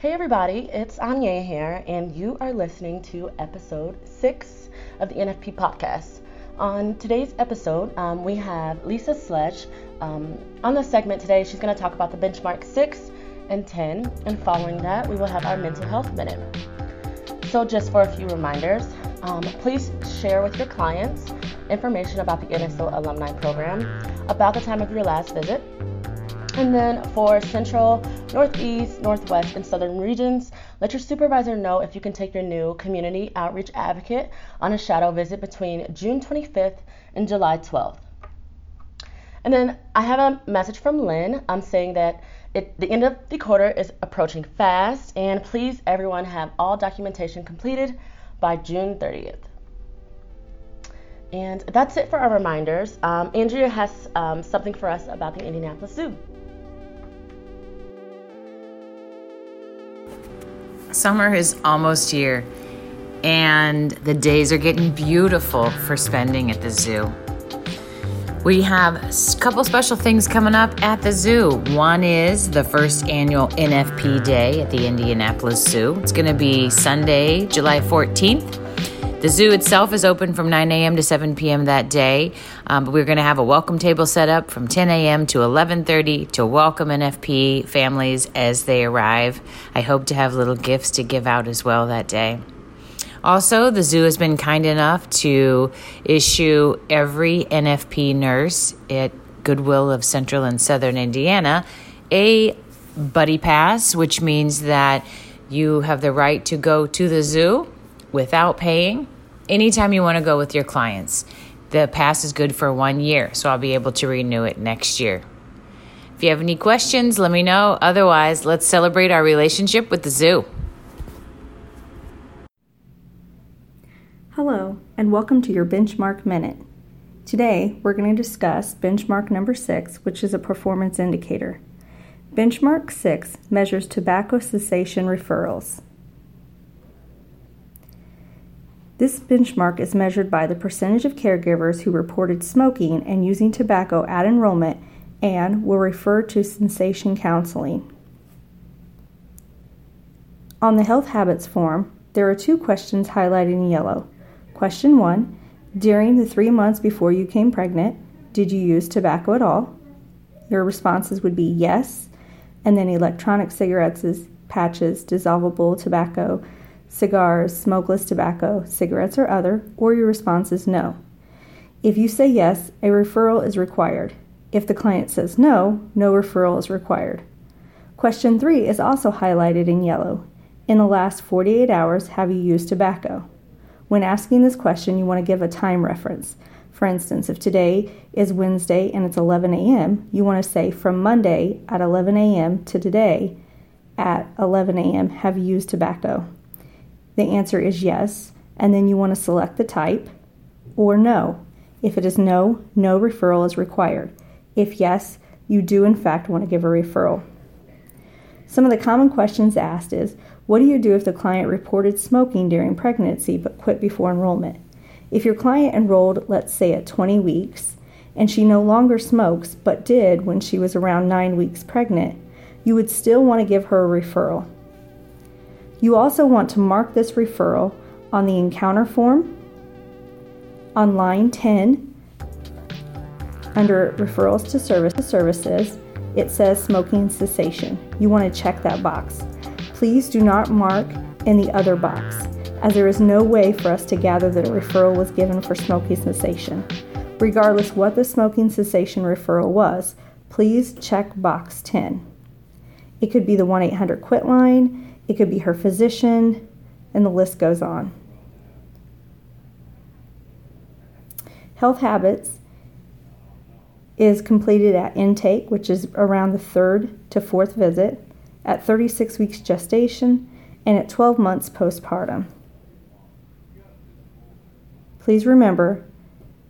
Hey everybody, it's Anya here, and you are listening to episode six of the NFP podcast. On today's episode, um, we have Lisa Sledge. Um, on the segment today, she's going to talk about the benchmark 6 and 10, and following that, we will have our mental health minute. So, just for a few reminders, um, please share with your clients information about the NSO Alumni Program, about the time of your last visit, and then for Central, Northeast, Northwest, and Southern regions, let your supervisor know if you can take your new community outreach advocate on a shadow visit between June 25th and July 12th. And then I have a message from Lynn. I'm saying that it, the end of the quarter is approaching fast, and please, everyone, have all documentation completed by June 30th. And that's it for our reminders. Um, Andrea has um, something for us about the Indianapolis Zoo. Summer is almost here, and the days are getting beautiful for spending at the zoo. We have a couple special things coming up at the zoo. One is the first annual NFP Day at the Indianapolis Zoo. It's going to be Sunday, July 14th. The zoo itself is open from 9 a.m. to 7 p.m. that day, um, but we're going to have a welcome table set up from 10 a.m. to 11:30 to welcome NFP families as they arrive. I hope to have little gifts to give out as well that day. Also, the zoo has been kind enough to issue every NFP nurse at Goodwill of Central and Southern Indiana a buddy pass, which means that you have the right to go to the zoo without paying anytime you want to go with your clients. The pass is good for one year, so I'll be able to renew it next year. If you have any questions, let me know. Otherwise, let's celebrate our relationship with the zoo. Hello, and welcome to your Benchmark Minute. Today, we're going to discuss benchmark number six, which is a performance indicator. Benchmark 6 measures tobacco cessation referrals. This benchmark is measured by the percentage of caregivers who reported smoking and using tobacco at enrollment and will refer to cessation counseling. On the health habits form, there are two questions highlighted in yellow. Question 1 During the three months before you came pregnant, did you use tobacco at all? Your responses would be yes, and then electronic cigarettes, patches, dissolvable tobacco, cigars, smokeless tobacco, cigarettes, or other, or your response is no. If you say yes, a referral is required. If the client says no, no referral is required. Question 3 is also highlighted in yellow. In the last 48 hours, have you used tobacco? When asking this question, you want to give a time reference. For instance, if today is Wednesday and it's 11 a.m., you want to say from Monday at 11 a.m. to today at 11 a.m., have you used tobacco? The answer is yes, and then you want to select the type, or no. If it is no, no referral is required. If yes, you do in fact want to give a referral. Some of the common questions asked is What do you do if the client reported smoking during pregnancy but quit before enrollment? If your client enrolled, let's say, at 20 weeks, and she no longer smokes but did when she was around 9 weeks pregnant, you would still want to give her a referral. You also want to mark this referral on the encounter form on line 10 under referrals to service services it says smoking cessation. You want to check that box. Please do not mark in the other box as there is no way for us to gather that a referral was given for smoking cessation. Regardless what the smoking cessation referral was, please check box 10. It could be the 1 800 quit line, it could be her physician, and the list goes on. Health Habits is completed at intake, which is around the third to fourth visit, at 36 weeks gestation, and at 12 months postpartum. Please remember,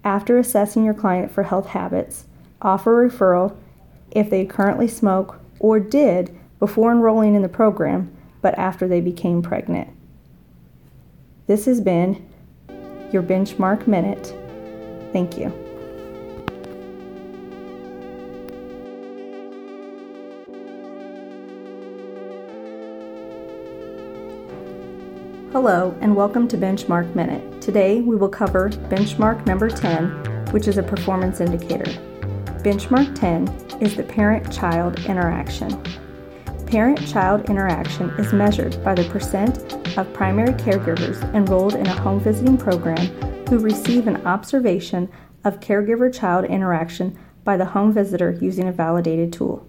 after assessing your client for health habits, offer a referral if they currently smoke or did before enrolling in the program but after they became pregnant. This has been your Benchmark Minute. Thank you. Hello, and welcome to Benchmark Minute. Today we will cover benchmark number 10, which is a performance indicator. Benchmark 10 is the parent child interaction. Parent child interaction is measured by the percent of primary caregivers enrolled in a home visiting program who receive an observation of caregiver child interaction by the home visitor using a validated tool.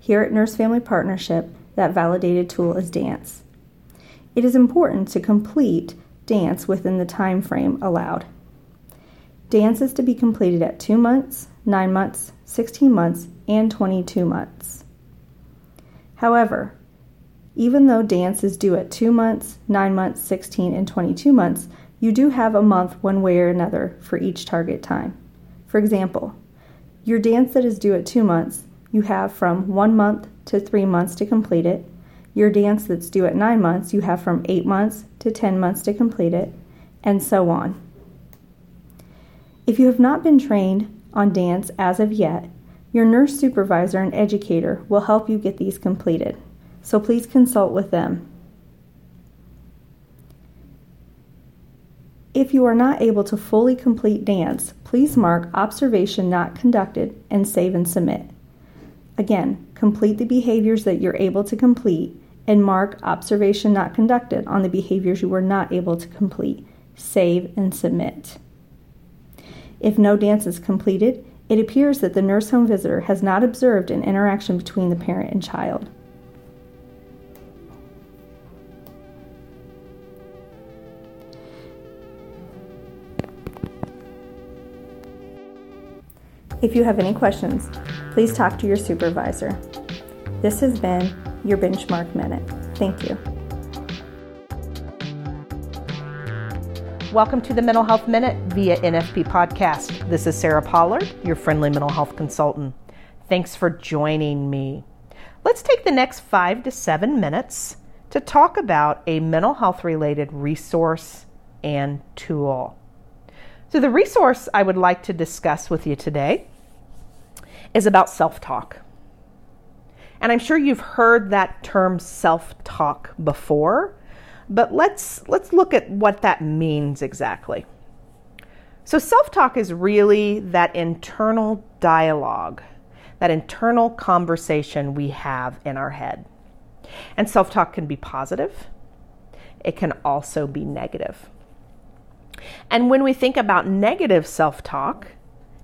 Here at Nurse Family Partnership, that validated tool is DANCE. It is important to complete dance within the time frame allowed. Dance is to be completed at 2 months, 9 months, 16 months, and 22 months. However, even though dance is due at 2 months, 9 months, 16, and 22 months, you do have a month one way or another for each target time. For example, your dance that is due at 2 months, you have from 1 month to 3 months to complete it, your dance that's due at nine months, you have from eight months to 10 months to complete it, and so on. If you have not been trained on dance as of yet, your nurse supervisor and educator will help you get these completed, so please consult with them. If you are not able to fully complete dance, please mark observation not conducted and save and submit. Again, complete the behaviors that you're able to complete and mark observation not conducted on the behaviors you were not able to complete. Save and submit. If no dance is completed, it appears that the nurse home visitor has not observed an interaction between the parent and child. If you have any questions, please talk to your supervisor. This has been your benchmark minute. Thank you. Welcome to the Mental Health Minute via NFP Podcast. This is Sarah Pollard, your friendly mental health consultant. Thanks for joining me. Let's take the next five to seven minutes to talk about a mental health related resource and tool. So, the resource I would like to discuss with you today is about self talk. And I'm sure you've heard that term self-talk before, but let's let's look at what that means exactly. So self-talk is really that internal dialogue, that internal conversation we have in our head. And self-talk can be positive. It can also be negative. And when we think about negative self-talk,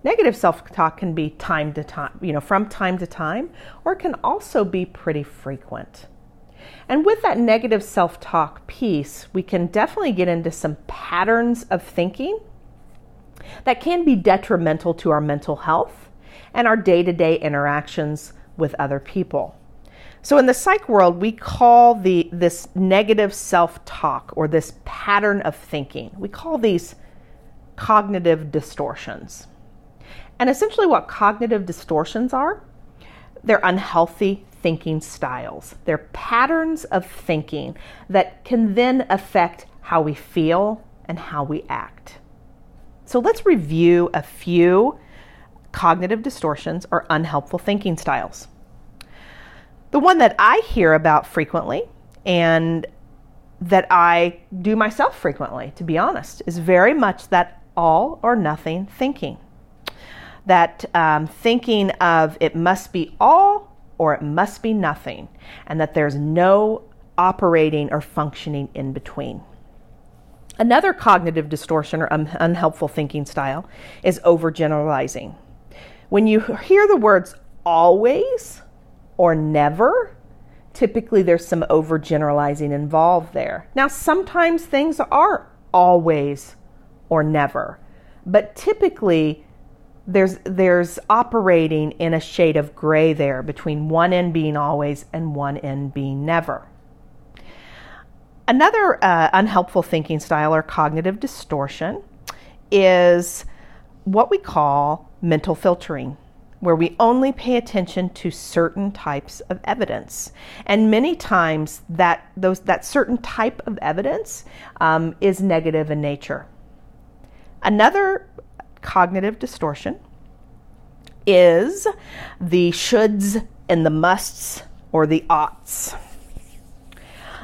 Negative self talk can be time to time, you know, from time to time, or it can also be pretty frequent. And with that negative self talk piece, we can definitely get into some patterns of thinking that can be detrimental to our mental health and our day to day interactions with other people. So in the psych world, we call the this negative self-talk or this pattern of thinking. We call these cognitive distortions. And essentially, what cognitive distortions are, they're unhealthy thinking styles. They're patterns of thinking that can then affect how we feel and how we act. So let's review a few cognitive distortions or unhelpful thinking styles. The one that I hear about frequently and that I do myself frequently, to be honest, is very much that all or nothing thinking that um, thinking of it must be all or it must be nothing, and that there's no operating or functioning in between. Another cognitive distortion or un- unhelpful thinking style is overgeneralizing. When you hear the words always or never, typically there's some overgeneralizing involved there. Now, sometimes things are always or never, but typically there's there's operating in a shade of gray there between one end being always and one end being never. Another uh, unhelpful thinking style or cognitive distortion is what we call mental filtering, where we only pay attention to certain types of evidence, and many times that those that certain type of evidence um, is negative in nature. Another cognitive distortion is the shoulds and the musts or the oughts.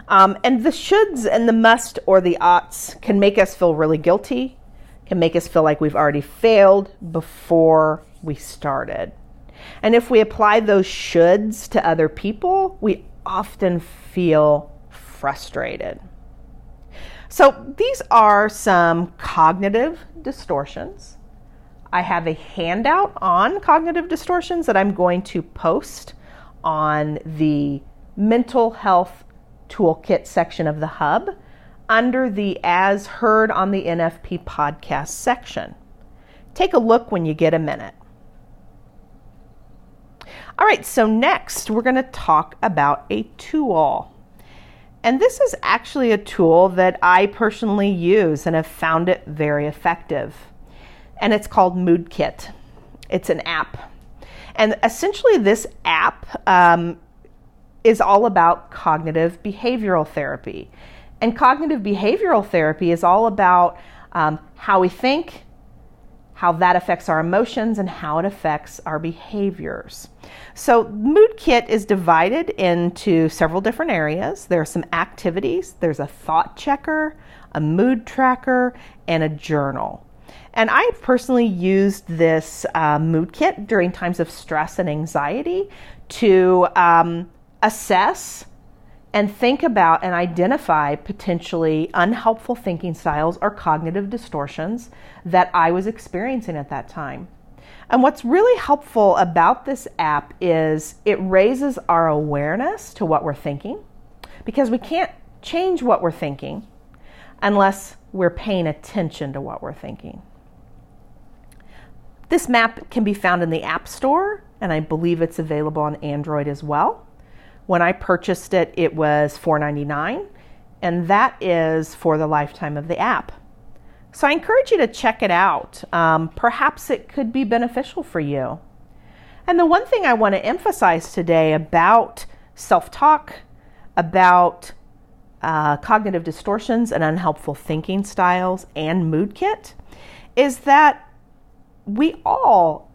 Um, and the shoulds and the must or the oughts can make us feel really guilty, can make us feel like we've already failed before we started. And if we apply those shoulds to other people, we often feel frustrated. So, these are some cognitive distortions. I have a handout on cognitive distortions that I'm going to post on the mental health toolkit section of the hub under the As Heard on the NFP podcast section. Take a look when you get a minute. All right, so next we're going to talk about a tool. And this is actually a tool that I personally use and have found it very effective. And it's called MoodKit. It's an app. And essentially, this app um, is all about cognitive behavioral therapy. And cognitive behavioral therapy is all about um, how we think, how that affects our emotions, and how it affects our behaviors. So, MoodKit is divided into several different areas. There are some activities, there's a thought checker, a mood tracker, and a journal. And I've personally used this uh, MoodKit during times of stress and anxiety to um, assess and think about and identify potentially unhelpful thinking styles or cognitive distortions that I was experiencing at that time. And what's really helpful about this app is it raises our awareness to what we're thinking because we can't change what we're thinking unless we're paying attention to what we're thinking. This map can be found in the App Store, and I believe it's available on Android as well. When I purchased it, it was $4.99, and that is for the lifetime of the app. So I encourage you to check it out. Um, perhaps it could be beneficial for you. And the one thing I want to emphasize today about self talk, about uh, cognitive distortions and unhelpful thinking styles, and MoodKit is that we all,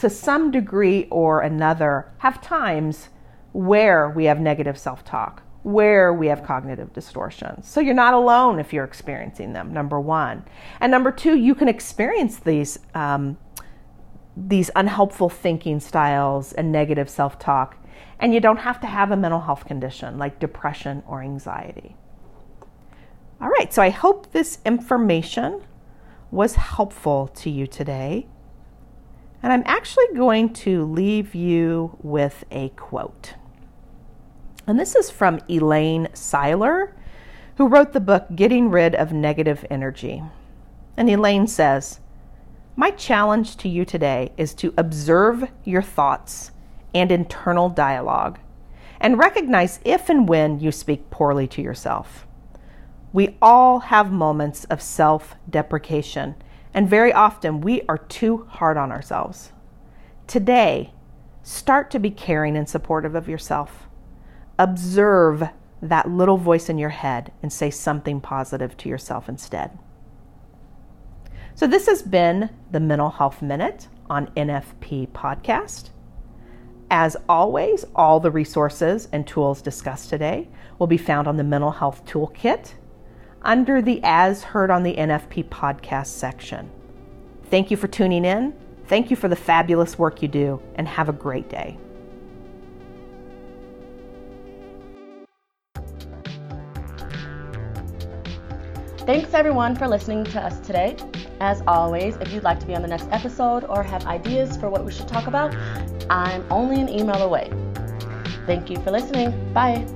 to some degree or another, have times where we have negative self talk, where we have cognitive distortions. So you're not alone if you're experiencing them, number one. And number two, you can experience these. Um, these unhelpful thinking styles and negative self talk, and you don't have to have a mental health condition like depression or anxiety. All right, so I hope this information was helpful to you today. And I'm actually going to leave you with a quote. And this is from Elaine Seiler, who wrote the book Getting Rid of Negative Energy. And Elaine says, My challenge to you today is to observe your thoughts and internal dialogue and recognize if and when you speak poorly to yourself. We all have moments of self deprecation, and very often we are too hard on ourselves. Today, start to be caring and supportive of yourself. Observe that little voice in your head and say something positive to yourself instead. So, this has been the Mental Health Minute on NFP Podcast. As always, all the resources and tools discussed today will be found on the Mental Health Toolkit under the As Heard on the NFP podcast section. Thank you for tuning in. Thank you for the fabulous work you do, and have a great day. Thanks everyone for listening to us today. As always, if you'd like to be on the next episode or have ideas for what we should talk about, I'm only an email away. Thank you for listening. Bye.